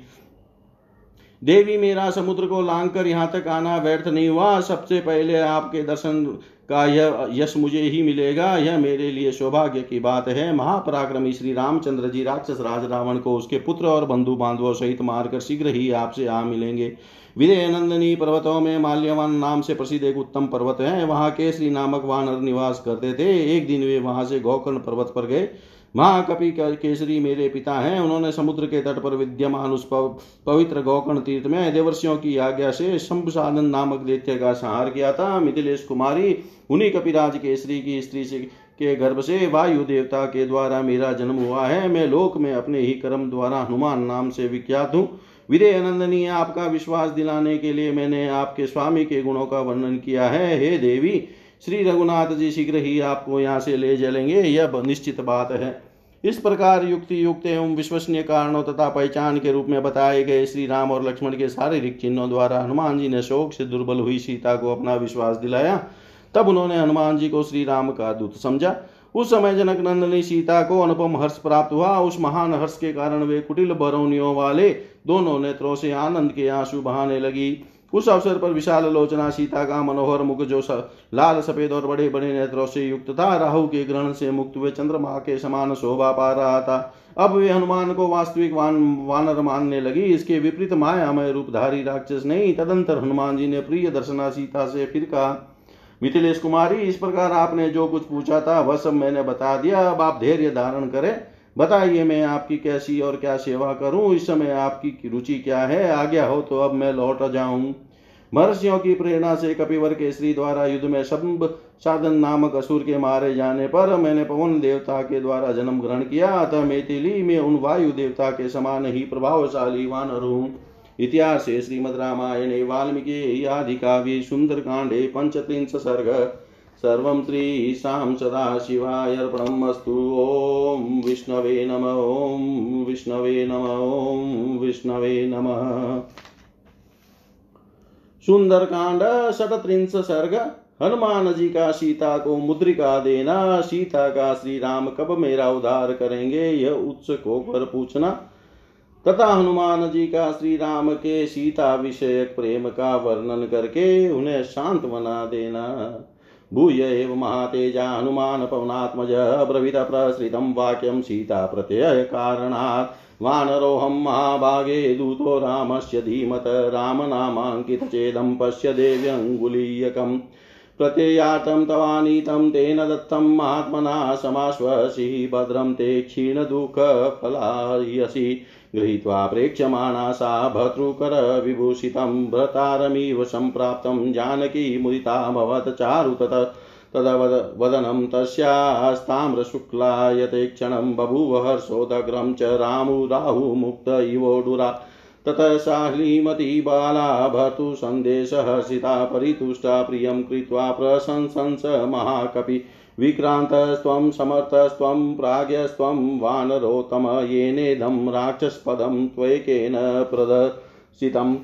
देवी मेरा समुद्र को लांग कर यहाँ तक आना व्यर्थ नहीं हुआ। सबसे पहले आपके दर्शन का यह यश मुझे ही मिलेगा, यह मेरे लिए सौभाग्य की बात है। महापराक्रमी श्री रामचंद्र जी राक्षस राज रावण को उसके पुत्र और बंधु बांधवों सहित मारकर शीघ्र ही आपसे आ मिलेंगे। विदय नंदनी पर्वतों में माल्यवान नाम से प्रसिद्ध एक उत्तम पर्वत है। वहाँ केसरी नामक वानर निवास करते थे। एक दिन वे वहाँ से गोकर्ण पर्वत पर गए। महाकपि केसरी मेरे पिता हैं। उन्होंने समुद्र के तट पर विद्यमान उस पवित्र गोकर्ण तीर्थ में देवर्षियों की आज्ञा से शंभुसाधन नामक दैत्य का संहार किया था। मिथिलेश कुमारी, उन्हीं कपिराज केसरी की स्त्री से के गर्भ से वायु देवता के द्वारा मेरा जन्म हुआ है। मैं लोक में अपने ही कर्म द्वारा हनुमान नाम से विख्यात हूँ। विदय नंदनी आपका विश्वास दिलाने के लिए मैंने आपके स्वामी के गुणों का वर्णन किया है। हे देवी, श्री रघुनाथ जी शीघ्र ही आपको यहाँ से ले चलेंगे यह निश्चित बात है। इस प्रकार युक्ति युक्त एवं विश्वसनीय कारणों तथा पहचान के रूप में बताए गए श्री राम और लक्ष्मण के शारीरिक चिन्हों द्वारा हनुमान जी ने शोक से दुर्बल हुई सीता को अपना विश्वास दिलाया। तब उन्होंने हनुमान जी को श्री राम का दूत समझा। उस समय जनक नंदनी सीता को अनुपम हर्ष प्राप्त हुआ। उस महान हर्ष के कारण वे कुटिल बरौनियों वाले दोनों नेत्रों से आनंद के आँसू बहाने लगी। उस अवसर पर विशाल लोचना सीता का मनोहर मुख जो लाल, सफ़ेद और बड़े बड़े नेत्रों से युक्त था, राहु के ग्रहण से मुक्त हुए चंद्रमा के समान शोभा पा रहा था। अब वे हनुमान को वास्तविक वान वानर मानने लगी। इसके विपरीत मायामय रूपधारी राक्षस नहीं तदंतर हनुमान जी ने प्रिय दर्शना सीता से फिर कहा मिथिलेश कुमारी, इस प्रकार आपने जो कुछ पूछा था, वह सब मैंने बता दिया। अब आप धैर्य धारण करें। बताइए मैं आपकी कैसी और क्या सेवा करूँ? इस समय आपकी रुचि क्या है? आज्ञा हो तो अब मैं लौट जाऊँ। महर्षियों की प्रेरणा से कपिवर केसरी द्वारा युद्ध में शंभ साधन नामक असुर के मारे जाने पर मैंने पवन देवता के द्वारा जन्म ग्रहण किया। अतः मैथिली में उन वायु देवता के समान ही प्रभावशाली वानर हूँ। इतिहास श्रीमद रामायणे वाल्मीकि आदि काव्ये सुंदर कांडे पंचत्रिंश सर्ग सर्वं श्रीशां सदाशिवाय अर्पणमस्तु ॐ विष्णवे नम। ॐ विष्णवे नम। ॐ विष्णवे नम। नमः सुंदरकांड शतत्रिंश सर्ग हनुमान जी का सीता को मुद्रिका देना। सीता का श्री राम कब मेरा उद्धार करेंगे? यह उत्सुक होकर पूछना। तथा हनुमान जी का श्री राम के सीता विषयक प्रेम का वर्णन करके उन्हें शांत बना देना। भूय एव महातेजा हनुमान पवनात्मज अब्रवीत प्रसृतं वाक्यं सीता प्रत्ययकारणात् वानरोऽहं महाभागे दूतो रामस्य धीमत रामनामाङ्कितचेदं पश्य देव्यङ्गुलीयकम्। प्रत्ययार्थं तवानीतं तेन दत्तम् महात्मना समाश्वसि भद्रं ते क्षीण दुख क्षीणदुःखफलायसि। गृहीत्वा प्रेक्ष्यमाणा सा भर्तृकरविभूषितं भ्रतारमिव सम्प्राप्तं जानकी मुदिताभवत् चारु तत् तदवदनं तस्यास्ताम्रशुक्लायते क्षणं बभूव हर्षोदग्रं च रामु राहुमुक्त इवोडुरा। ततः साह्लीमती बाला भर्तु सन्देशहर्षिता परितुष्टा प्रियं कृत्वा प्रशंसंस महाकपि। विक्रान्तस्त्वं समर्थस्त्वं प्राज्ञस्त्वं वानरोत्तम येनेदं राक्षसपदं त्वैकेन प्रदर्शितम्।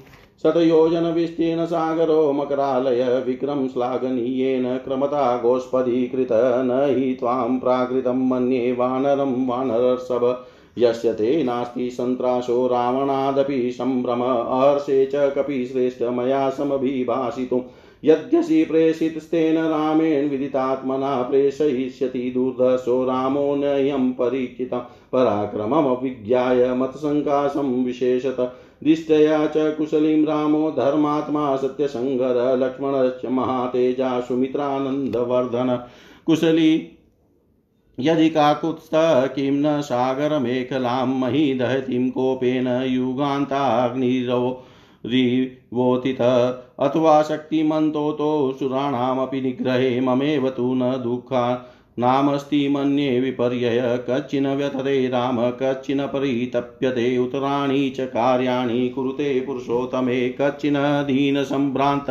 शतयोजनविस्तीर्णसागरो मकरालय विक्रम श्लाघनीयेन क्रमता गोष्पदीकृत न हि त्वां प्राकृतं मन्ये वानरं वानरसभ यस्य ते नास्ति सन्त्रासो रावणादपि सम्भ्रम अहर्षे च कपिश्रेष्ठ मया समभिभाषितुम्। यद्यसि प्रेषितस्तेन रामेण विदितात्मना प्रेषयिष्यति दुर्धर्षो रामो नयं परीक्षितं पराक्रममभिज्ञाय मत्सङ्काशं विशेषत। दिष्टया च कुशलीं रामो धर्मात्मा सत्यसङ्गर लक्ष्मणश्च महातेजा सुमित्रानन्दवर्धन। कुशली, यदि काकुत्स्थ किं न सागरमेखलां मही दहतीं कोपेन युगान्ताग्निरवो। रिवोतित अथवा शक्तिमन्तोतो सुराणामपि निग्रहे ममेव तु न दुःखा। नामस्ति मन्ये विपर्यय, कच्चिन व्यथते राम, कच्चिन परितप्यते उत्तराणि च कार्याणि कुरुते पुरुषोत्तमे, कच्चिन दीनसम्भ्रान्त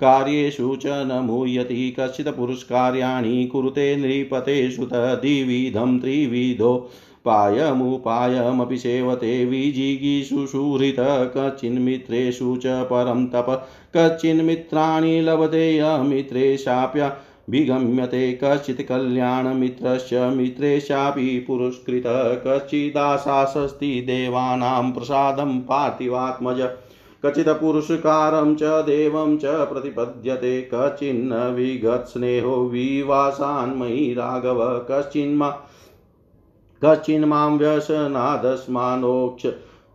कार्येषु च न मूयति कश्चित् पुरुषकार्याणि कुरुते नृपतेषु तद्विधं त्रिविधो। पायमुपायमपि सेवते विजिगीषुषुहृत कच्चिन्मित्रेषु च परं तप। कच्चिन्मित्राणि लभते अमित्रेशाप्य विगम्यते कश्चित् कल्याणमित्रश्च मित्रेशापि पुरस्कृत। कच्चिदाशास्ति देवानां प्रसादं पार्थिवात्मज। कचित् पुरुषकारं च देवं च प्रतिपद्यते। कचिन्न विगत्स्नेहो विवासान्मयि राघव। कश्चिन्मा कश्चिन्मां व्यसनादस्मानोक्ष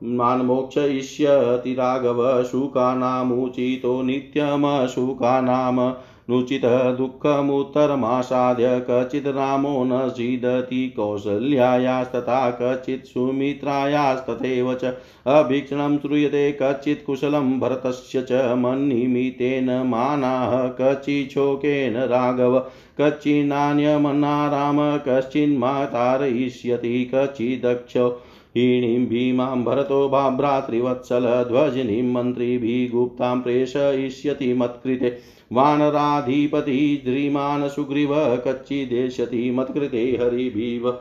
मान्मोक्षयिष्यति राघव शुकानामुचितो नित्यमशुकानाम। नुचित दुःखमुत्तरमासाद्य कचित् रामो न सीदति कौसल्यायास्तथा कचित् सुमित्रायास्तथैव च अभीक्षणं श्रूयते कचित् कुशलं भरतस्य च मन्निमितेन मानाः कचिच्छोकेन राघव कच्चिन्नान्यमन्ना राम कश्चिन्मातारयिष्यति कचिदक्षो हीणीं भीमां भरतो भ्रातृवत्सलध्वजिनीं मन्त्रिभिः गुप्तां प्रेषयिष्यति मत्कृते। वानराधिपति द्रिमान् सुग्रीव कच्चिदेष्यति मत्कृते हरिभिव।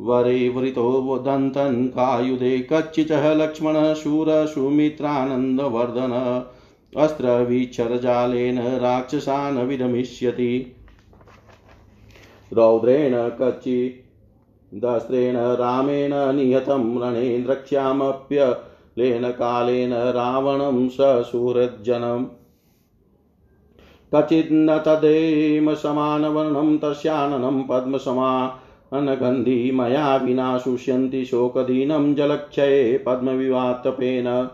वरे वृतो दन्तन् कायुधे कच्चिचः लक्ष्मण शूर सुमित्रानन्दवर्धन। अस्त्रविच्छरजालेन राक्षसान् विरमिष्यति। रौद्रेण कच्चिदस्त्रेण रामेण निहतं रणे द्रक्ष्यामप्यलेन कालेन रावणं ससुहृज्जनम् क्वचिन्न तदेम समानवर्णं तस्याननं पद्मसमा अनगन्धी मया विना शुष्यन्ति शोकदीनं जलक्षये पद्मविवातपेन।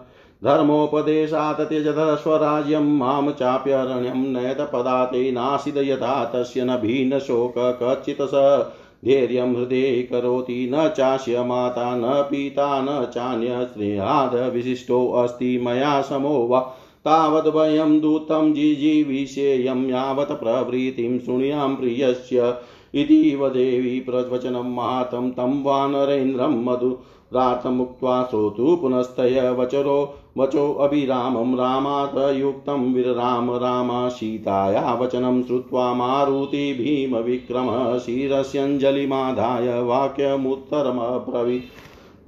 धर्मोपदेशात् त्यजधस्वराज्यं माँ चाप्यरण्यं नयतपदाते नासिद यथा तस्य न भीनशोक कच्चित् स धैर्यं हृदये करोति न चास्य माता, न पिता, न चान्य विशिष्टोऽस्ति मया समो वा। तावद्वयं दूतं जिजीविषेयं यावत् प्रवृत्तिं शृणुयां प्रियस्य। इतीव देवी प्रवचनं मातं तं वानरेन्द्रं मधुरार्थमुक्त्वा श्रोतु पुनस्तय वचरो वचोऽभिरामं रामात् युक्तं विरराम रामा सीताया वचनं श्रुत्वा मारुति भीमविक्रम शिरस्यञ्जलिमाधाय वाक्यमुत्तरमब्रवीत्।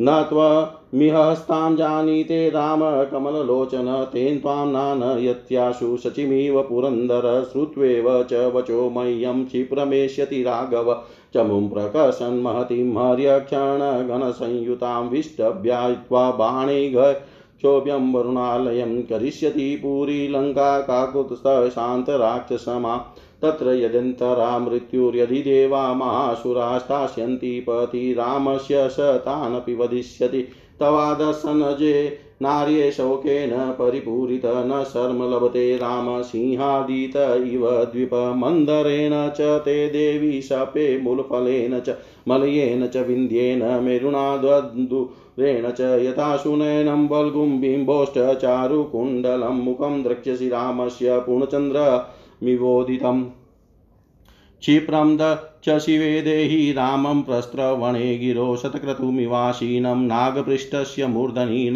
न त्वमिहस्तां जानीते राम कमललोचन तेन त्वां नानयत्याशु शचिमिव पुरन्दर, श्रुत्वेव च वचो मह्यं क्षिप्रमेष्यति राघव। चमुं प्रकर्षन् महतीं हर्यक्षणगणसंयुतां विष्टभ्यायित्वा बाणै क्षोभ्यं वरुणालयं करिष्यति पुरी लङ्का काकुत्स्थशान्तराक्षसमा तत्र यदन्तरा मृत्युर्यदि देवा महासुरास्तास्यन्ति पति रामस्य स तानपि वदिष्यति तवादर्शनजे नार्ये शोकेन परिपूरित न शर्म लभते राम सिंहादित इव द्विपमन्दरेण च ते देवी शपे मूलफलेन च मलयेन च विन्द्येन मेरुणाद्वन्दुरेण च यथा सुनयनं बल्गुं बिम्बोश्च चारुकुण्डलं मुखं द्रक्ष्यसि रामस्य पूर्णचन्द्रमिवोदितम्। क्षिप्रं च शिवे देहि रामं प्रस्त्रवणे गिरो शतक्रतुमिवासीनं नागपृष्ठस्य मूर्धनि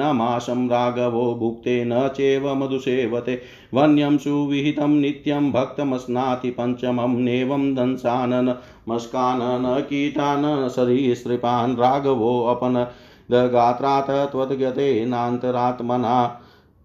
राघवो भुक्ते न चैव मधुसेवते वन्यं सुविहितं नित्यं भक्तमस्नाति पञ्चमं नेवं दंसानन मस्कानन कीटान् सरीसृपान् राघवोऽपन गात्रात् त्वद्गतेनान्तरात्मना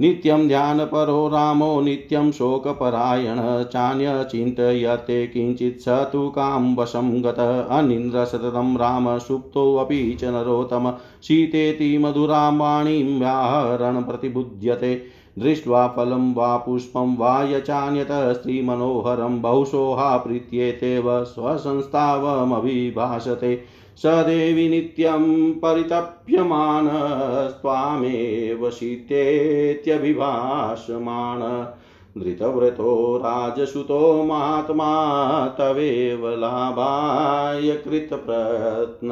नित्यं ध्यानपरो रामो नित्यं शोकपरायण चान्यचिन्तयते किञ्चित् स तु कां वशं गत अनिन्द्र सततं राम सुप्तोऽपि च नरोत्तम शीतेति मधुरां वाणीं व्याहरण प्रतिबुध्यते। दृष्ट्वा फलं वा पुष्पं वा यचान्यत स्त्रीमनोहरं बहुशोहा प्रीत्येतेव स्वसंस्थावमभिभाषते। स देवि नित्यं परितप्यमानस्त्वामेव शीतेत्यभिभाषमाण। धृतव्रतो राजसुतो महात्मा, तवेव लाभाय कृतप्रत्न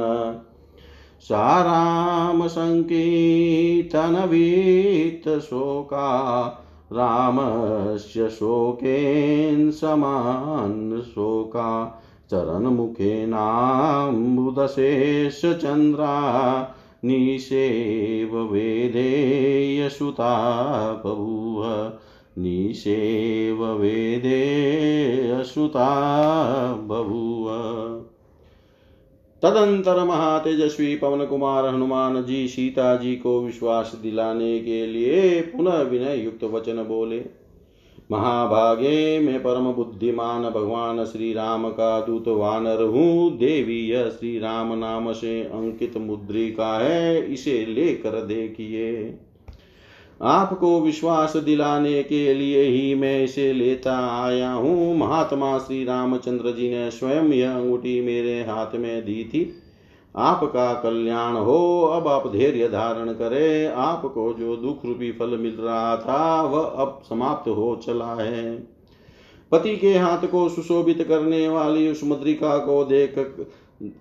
सारामसङ्कीर्तनवीतशोका रामस्य शोकेन शोका। चरणमुखेनाम्बुदशेषचन्द्रा निषेव वेदेयसुता बभूव निषेव वेदेयसुता बभूव। तदंतर महातेजस्वी पवन कुमार हनुमान जी सीता जी को विश्वास दिलाने के लिए पुनः विनय युक्त वचन बोले। महाभागे में परम बुद्धिमान भगवान श्री राम का दूत वानर हूँ। देवी यह श्री राम नाम से अंकित मुद्रिका है, इसे लेकर देखिए। आपको विश्वास दिलाने के लिए ही मैं इसे लेता आया हूँ। महात्मा श्री रामचंद्र जी ने स्वयं यह अंगूठी मेरे हाथ में दी थी। आपका कल्याण हो। अब आप धैर्य धारण करें। आपको जो दुख रूपी फल मिल रहा था, वह अब समाप्त हो चला है। पति के हाथ को सुशोभित करने वाली उस मुद्रिका को देख,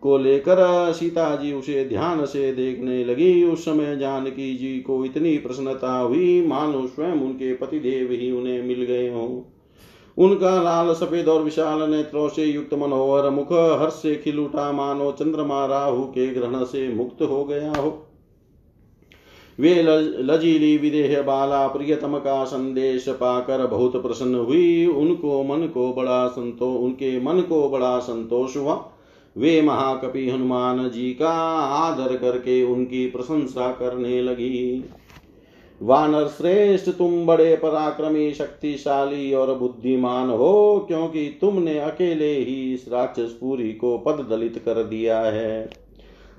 को लेकर सीता जी उसे ध्यान से देखने लगी। उस समय जानकी जी को इतनी प्रसन्नता हुई। मानो स्वयं उनके पतिदेव ही उन्हें मिल गए हों। उनका लाल, सफ़ेद और विशाल नेत्रों से युक्त मनोहर मुख हर्ष से खिल उठा मानो चंद्रमा राहु के ग्रहण से मुक्त हो गया हो। वे लजीली विदेह बाला, प्रियतम का संदेश पाकर बहुत प्रसन्न हुई। उनको मन को बड़ा संतो, उनके मन को बड़ा संतोष हुआ। वे महाकपि हनुमान जी का आदर करके उनकी प्रशंसा करने लगी। वानर श्रेष्ठ, तुम बड़े पराक्रमी, शक्तिशाली और बुद्धिमान हो, क्योंकि तुमने अकेले ही इस राक्षसपुरी को पद दलित कर दिया है।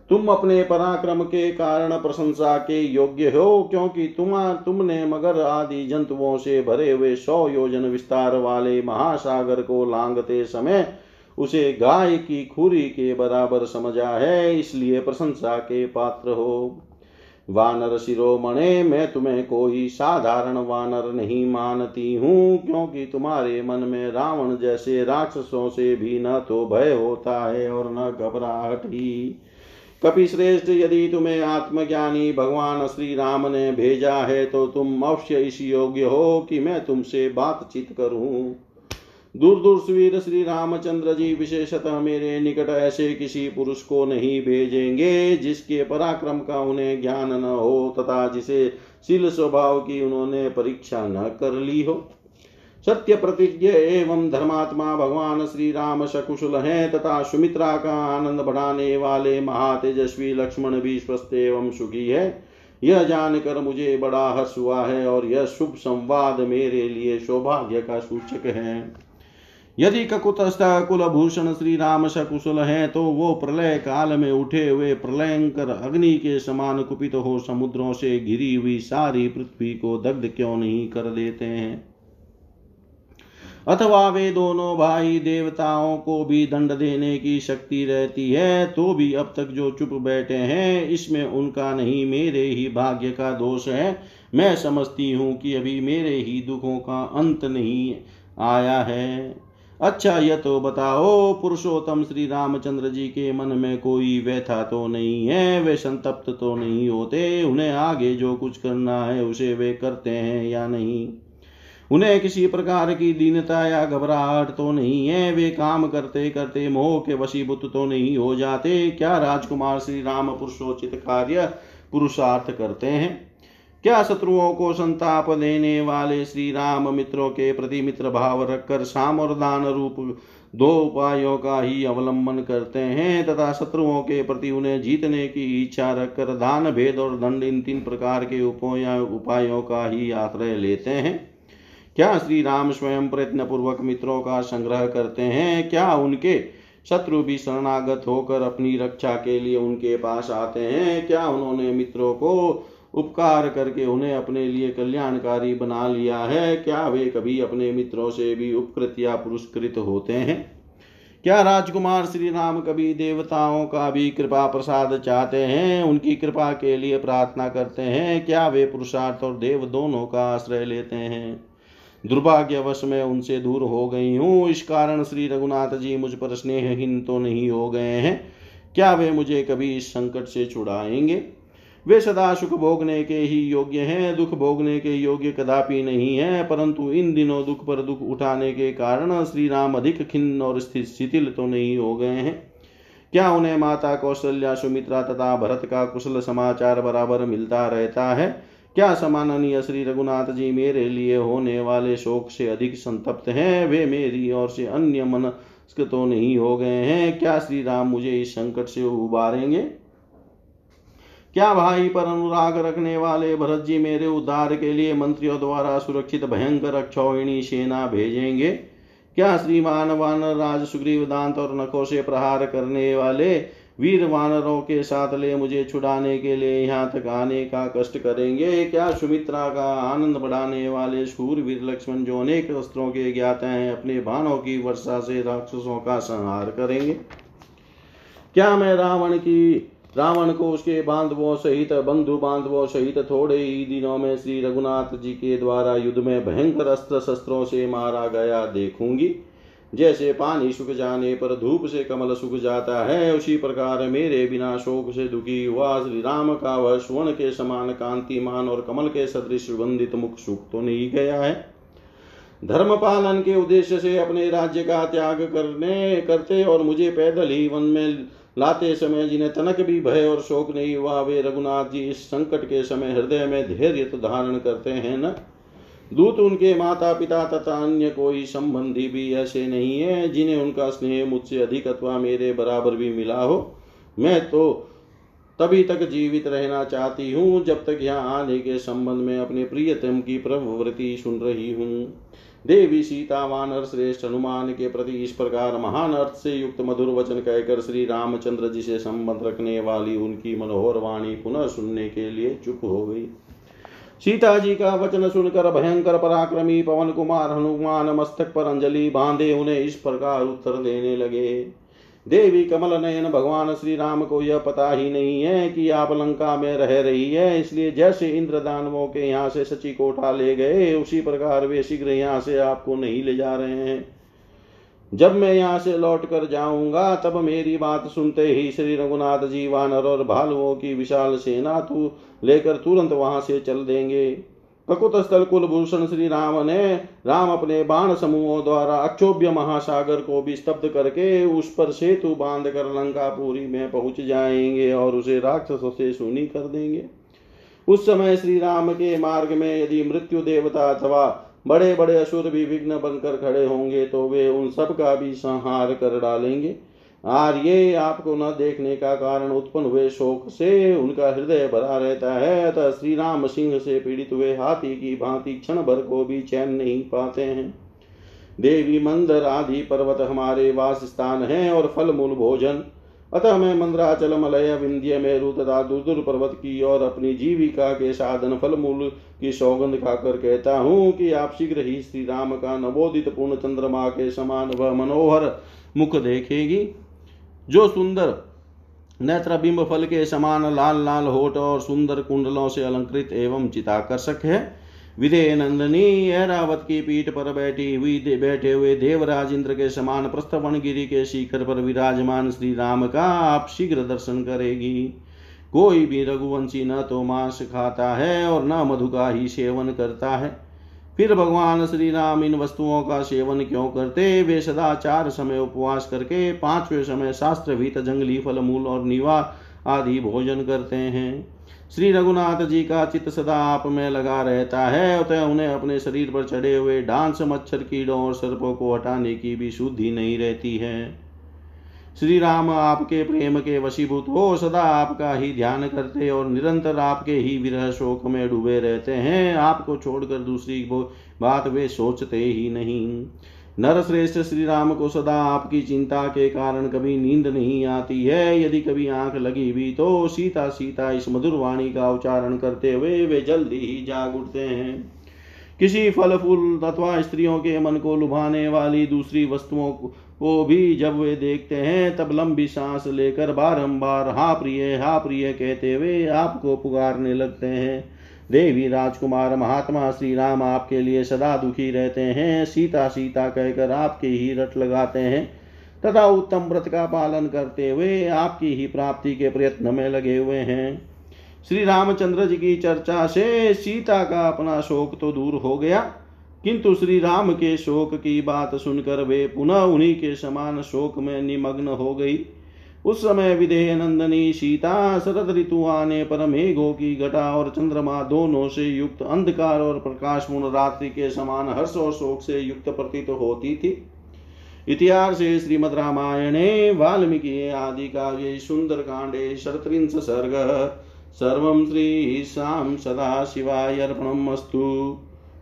तुम अपने पराक्रम के कारण प्रशंसा के योग्य हो, क्योंकि तुम तुमने मगर आदि जंतुओं से भरे हुए सौ योजन विस्तार वाले महासागर को लांगते समय उसे गाय की खुरी के बराबर समझा है, इसलिए प्रशंसा के पात्र हो। वानर शिरोमणे, मैं तुम्हें कोई साधारण वानर नहीं मानती हूँ, क्योंकि तुम्हारे मन में रावण जैसे राक्षसों से भी न तो भय होता है और न घबराहट ही। कपि श्रेष्ठ, यदि तुम्हें आत्मज्ञानी भगवान श्री राम ने भेजा है तो तुम अवश्य इस योग्य हो कि मैं तुमसे बातचीत करूँ। दूर दूर सुवीर श्री रामचंद्र जी विशेषतः मेरे निकट ऐसे किसी पुरुष को नहीं भेजेंगे, जिसके पराक्रम का उन्हें ज्ञान न हो तथा जिसे शील स्वभाव की उन्होंने परीक्षा न कर ली हो। सत्य प्रतिज्ञ एवं धर्मात्मा भगवान श्री राम सकुशल हैं तथा सुमित्रा का आनंद बढ़ाने वाले महातेजस्वी लक्ष्मण भी स्वस्थ एवं सुखी है। यह जानकर मुझे बड़ा हर्ष हुआ है और यह शुभ संवाद मेरे लिए सौभाग्य का सूचक है। यदि ककुतस्थ कुलभूषण श्री राम सकुशल है तो वो प्रलय काल में उठे हुए प्रलयंकर अग्नि के समान कुपित हो समुद्रों से घिरी हुई सारी पृथ्वी को दग्ध क्यों नहीं कर देते हैं? अथवा वे दोनों भाई देवताओं को भी दंड देने की शक्ति रहती है तो भी अब तक जो चुप बैठे हैं, इसमें उनका नहीं, मेरे ही भाग्य का दोष है। मैं समझती हूँ कि अभी मेरे ही दुखों का अंत नहीं आया है। अच्छा यह तो बताओ, पुरुषोत्तम श्री रामचंद्र जी के मन में कोई व्यथा तो नहीं है? वे संतप्त तो नहीं होते। उन्हें आगे जो कुछ करना है, उसे वे करते हैं या नहीं? उन्हें किसी प्रकार की दीनता या घबराहट तो नहीं है? वे काम करते करते मोह के वशीभूत तो नहीं हो जाते। क्या राजकुमार श्री राम पुरुषोचित कार्य पुरुषार्थ करते हैं? क्या शत्रुओं को संताप देने वाले श्री राम मित्रों के प्रति मित्र भाव रखकर साम और दान रूप दो उपायों का ही अवलंबन करते हैं? तथा शत्रुओं के प्रति उन्हें जीतने की इच्छा रखकर दान, भेद और दंड इन तीन प्रकार के उपायों का ही आश्रय लेते हैं। क्या श्री राम स्वयं प्रयत्न पूर्वक मित्रों का संग्रह करते हैं? क्या उनके शत्रु भी शरणागत होकर अपनी रक्षा के लिए उनके पास आते हैं? क्या उन्होंने मित्रों को उपकार करके उन्हें अपने लिए कल्याणकारी बना लिया है। क्या वे कभी अपने मित्रों से भी उपकृत या पुरस्कृत होते हैं? क्या राजकुमार श्री राम कभी देवताओं का भी कृपा प्रसाद चाहते हैं? उनकी कृपा के लिए प्रार्थना करते हैं। क्या वे पुरुषार्थ और देव दोनों का आश्रय लेते हैं? दुर्भाग्यवश में उनसे दूर हो गई हूँ। इस कारण श्री रघुनाथ जी मुझ पर स्नेहहीन तो नहीं हो गए हैं। क्या वे मुझे कभी इस संकट से छुड़ाएँगे? वे सदा सुख भोगने के ही योग्य हैं, दुख भोगने के योग्य कदापि नहीं है, परंतु इन दिनों दुख पर दुख उठाने के कारण श्री राम अधिक खिन्न और शिथिल तो नहीं हो गए हैं। क्या उन्हें माता कौशल्या सुमित्रा तथा भरत का कुशल समाचार बराबर मिलता रहता है? क्या समाननीय श्री रघुनाथ जी मेरे लिए होने वाले शोक से अधिक संतप्त हैं? वे मेरी ओर से अन्य मन तो नहीं हो गए हैं। क्या श्री राम मुझे इस संकट से उबारेंगे? क्या भाई पर अनुराग रखने वाले भरत जी मेरे उद्धार के लिए मंत्रियों द्वारा सुरक्षित भयंकर अक्षौहिणी सेना भेजेंगे? क्या श्रीमान वानर राज सुग्रीव दांत और नखों से प्रहार करने वाले वीर वानरों के साथ ले मुझे छुड़ाने के लिए यहाँ तक आने का कष्ट करेंगे? क्या सुमित्रा का आनंद बढ़ाने वाले शूर वीर लक्ष्मण जो अनेक अस्त्रों के ज्ञात हैं, अपने बाणों की वर्षा से राक्षसों का संहार करेंगे? क्या मैं रावण की रावण को उसके बांधवों सहित बंधु बांधवों सहित थोड़े ही दिनों में श्री रघुनाथ जी के द्वारा युद्ध में भयंकर अस्त्र शस्त्रों से मारा गया। देखूँगी, जैसे पानी सूख जाने पर धूप से कमल सूख जाता है, उसी प्रकार मेरे बिना शोक से दुखी हुआ श्री राम का वह स्वर्ण के समान कांतिमान और कमल के सदृश सुगंधित मुख सुख तो नहीं गया है। धर्म पालन के उद्देश्य से अपने राज्य का त्याग करने, करते और मुझे पैदल ही वन में लाते समय जिन्हें तनक भी भय और शोक नहीं हुआ, वे रघुनाथ जी इस संकट के समय हृदय में धैर्य तो धारण करते हैं न? दूत उनके माता पिता तथा अन्य कोई संबंधी भी ऐसे नहीं है जिन्हें उनका स्नेह मुझसे अधिक अथवा मेरे बराबर भी मिला हो। मैं तो तभी तक जीवित रहना चाहती हूँ, जब तक यहाँ आने के संबंध में अपने प्रियतम की प्रवृत्ति सुन रही हूँ। देवी सीता वानर श्रेष्ठ हनुमान के प्रति इस प्रकार महान अर्थ से युक्त मधुर वचन कहकर श्री रामचंद्र जी से संबंध रखने वाली उनकी मनोहर वाणी पुनः सुनने के लिए चुप हो गई। सीता जी का वचन सुनकर भयंकर पराक्रमी पवन कुमार हनुमान मस्तक पर अंजलि बांधे उन्हें इस प्रकार उत्तर देने लगे। देवी कमल नयन भगवान श्री राम को यह पता ही नहीं है कि आप लंका में रह रही है, इसलिए जैसे इंद्र दानवों के यहाँ से सची को उठा ले गए, उसी प्रकार वे शीघ्र यहाँ से आपको नहीं ले जा रहे हैं। जब मैं यहाँ से लौट कर जाऊँगा, तब मेरी बात सुनते ही श्री रघुनाथ जी, वानर और भालुओं की विशाल सेना तू लेकर तुरंत वहाँ से चल देंगे। ककुत स्थल कुलभूषण श्री राम ने राम अपने बाण समूहों द्वारा अक्षोभ्य महासागर को भी स्तब्ध करके उस पर सेतु बाँध कर लंकापुरी में पहुँच जाएँगे और उसे राक्षसों से सुनी कर देंगे। उस समय श्री राम के मार्ग में यदि मृत्यु देवता अथवा बड़े बड़े असुर भी विघ्न बनकर खड़े होंगे तो वे उन सब का भी संहार कर डालेंगे। आर्य आपको न देखने का कारण उत्पन्न हुए शोक से उनका हृदय भरा रहता है, अतः श्री राम सिंह से पीड़ित हुए हाथी की भांति क्षण भर को भी चैन नहीं पाते हैं। देवी मंदर आदि पर्वत हमारे वास स्थान है और फल मूल भोजन। अतः मैं मंद्राचल मलय विंध्य, मेरु तथा दुर्दुर पर्वत की और अपनी जीविका के साधन फल मूल की सौगंध खाकर कहता हूँ कि आप शीघ्र ही श्री राम का नवोदित पूर्ण चंद्रमा के समान व मनोहर मुख देखेगी। जो सुंदर नेत्र बिंब फल के समान लाल लाल होठ और सुंदर कुंडलों से अलंकृत एवं चिताकर्षक है। विदे नंदनी, ऐरावत की पीठ पर बैठी हुई बैठे हुए देवराज इंद्र के समान प्रस्थवन गिरी के शिखर पर विराजमान श्री राम का आप शीघ्र दर्शन करेगी। कोई भी रघुवंशी न तो मांस खाता है और न मधु का ही सेवन करता है। फिर भगवान श्री राम इन वस्तुओं का सेवन क्यों करते? वे सदा चार समय उपवास करके पाँचवें समय शास्त्र भीत जंगली फल, मूल और निवा आदि भोजन करते हैं। श्री रघुनाथ जी का चित्त सदा आप में लगा रहता है, अतः उन्हें अपने शरीर पर चढ़े हुए डांस, मच्छर, कीड़ों और सर्पों को हटाने की भी शुद्धि नहीं रहती है। श्री राम आपके प्रेम के वशीभूत हो, सदा आपका ही ध्यान करते और निरंतर आपके ही विरह शोक में डूबे रहते हैं। आपको छोड़कर दूसरी बात वे सोचते ही नहीं। नर श्रेष्ठ श्री राम को सदा आपकी चिंता के कारण कभी नींद नहीं आती है। यदि कभी आँख लगी भी तो सीता सीता इस मधुर वाणी का उच्चारण करते हुए वे जल्दी ही जाग उठते हैं। किसी फल फूल अथवा स्त्रियों के मन को लुभाने वाली दूसरी वस्तुओं को भी जब वे देखते हैं, तब लंबी सांस लेकर बारंबार, हा प्रिय हा प्रिय, कहते हुए आपको पुकारने लगते हैं। देवी राजकुमार महात्मा श्री राम आपके लिए सदा दुखी रहते हैं सीता सीता कहकर आपके ही रट लगाते हैं। तथा उत्तम व्रत का पालन करते हुए आपकी ही प्राप्ति के प्रयत्न में लगे हुए हैं। श्री रामचंद्र जी की चर्चा से सीता का अपना शोक तो दूर हो गया। किंतु श्री राम के शोक की बात सुनकर वे पुनः उन्हीं के समान शोक में निमग्न हो गई। उस समय विदेह नंदनी सीता, शरद ऋतु आने पर मेघों की घटा और चंद्रमा दोनों से युक्त अंधकार और प्रकाशपूर्ण रात्रि के समान हर्ष और शोक से युक्त प्रतीत होती थी। इतिहास श्रीमद रामायणे, वाल्मीकि आदि काव्ये सुंदर कांडे शरत्रिंश सर्ग, सर्व श्री शाम सदा शिवाय अर्पणमस्तु।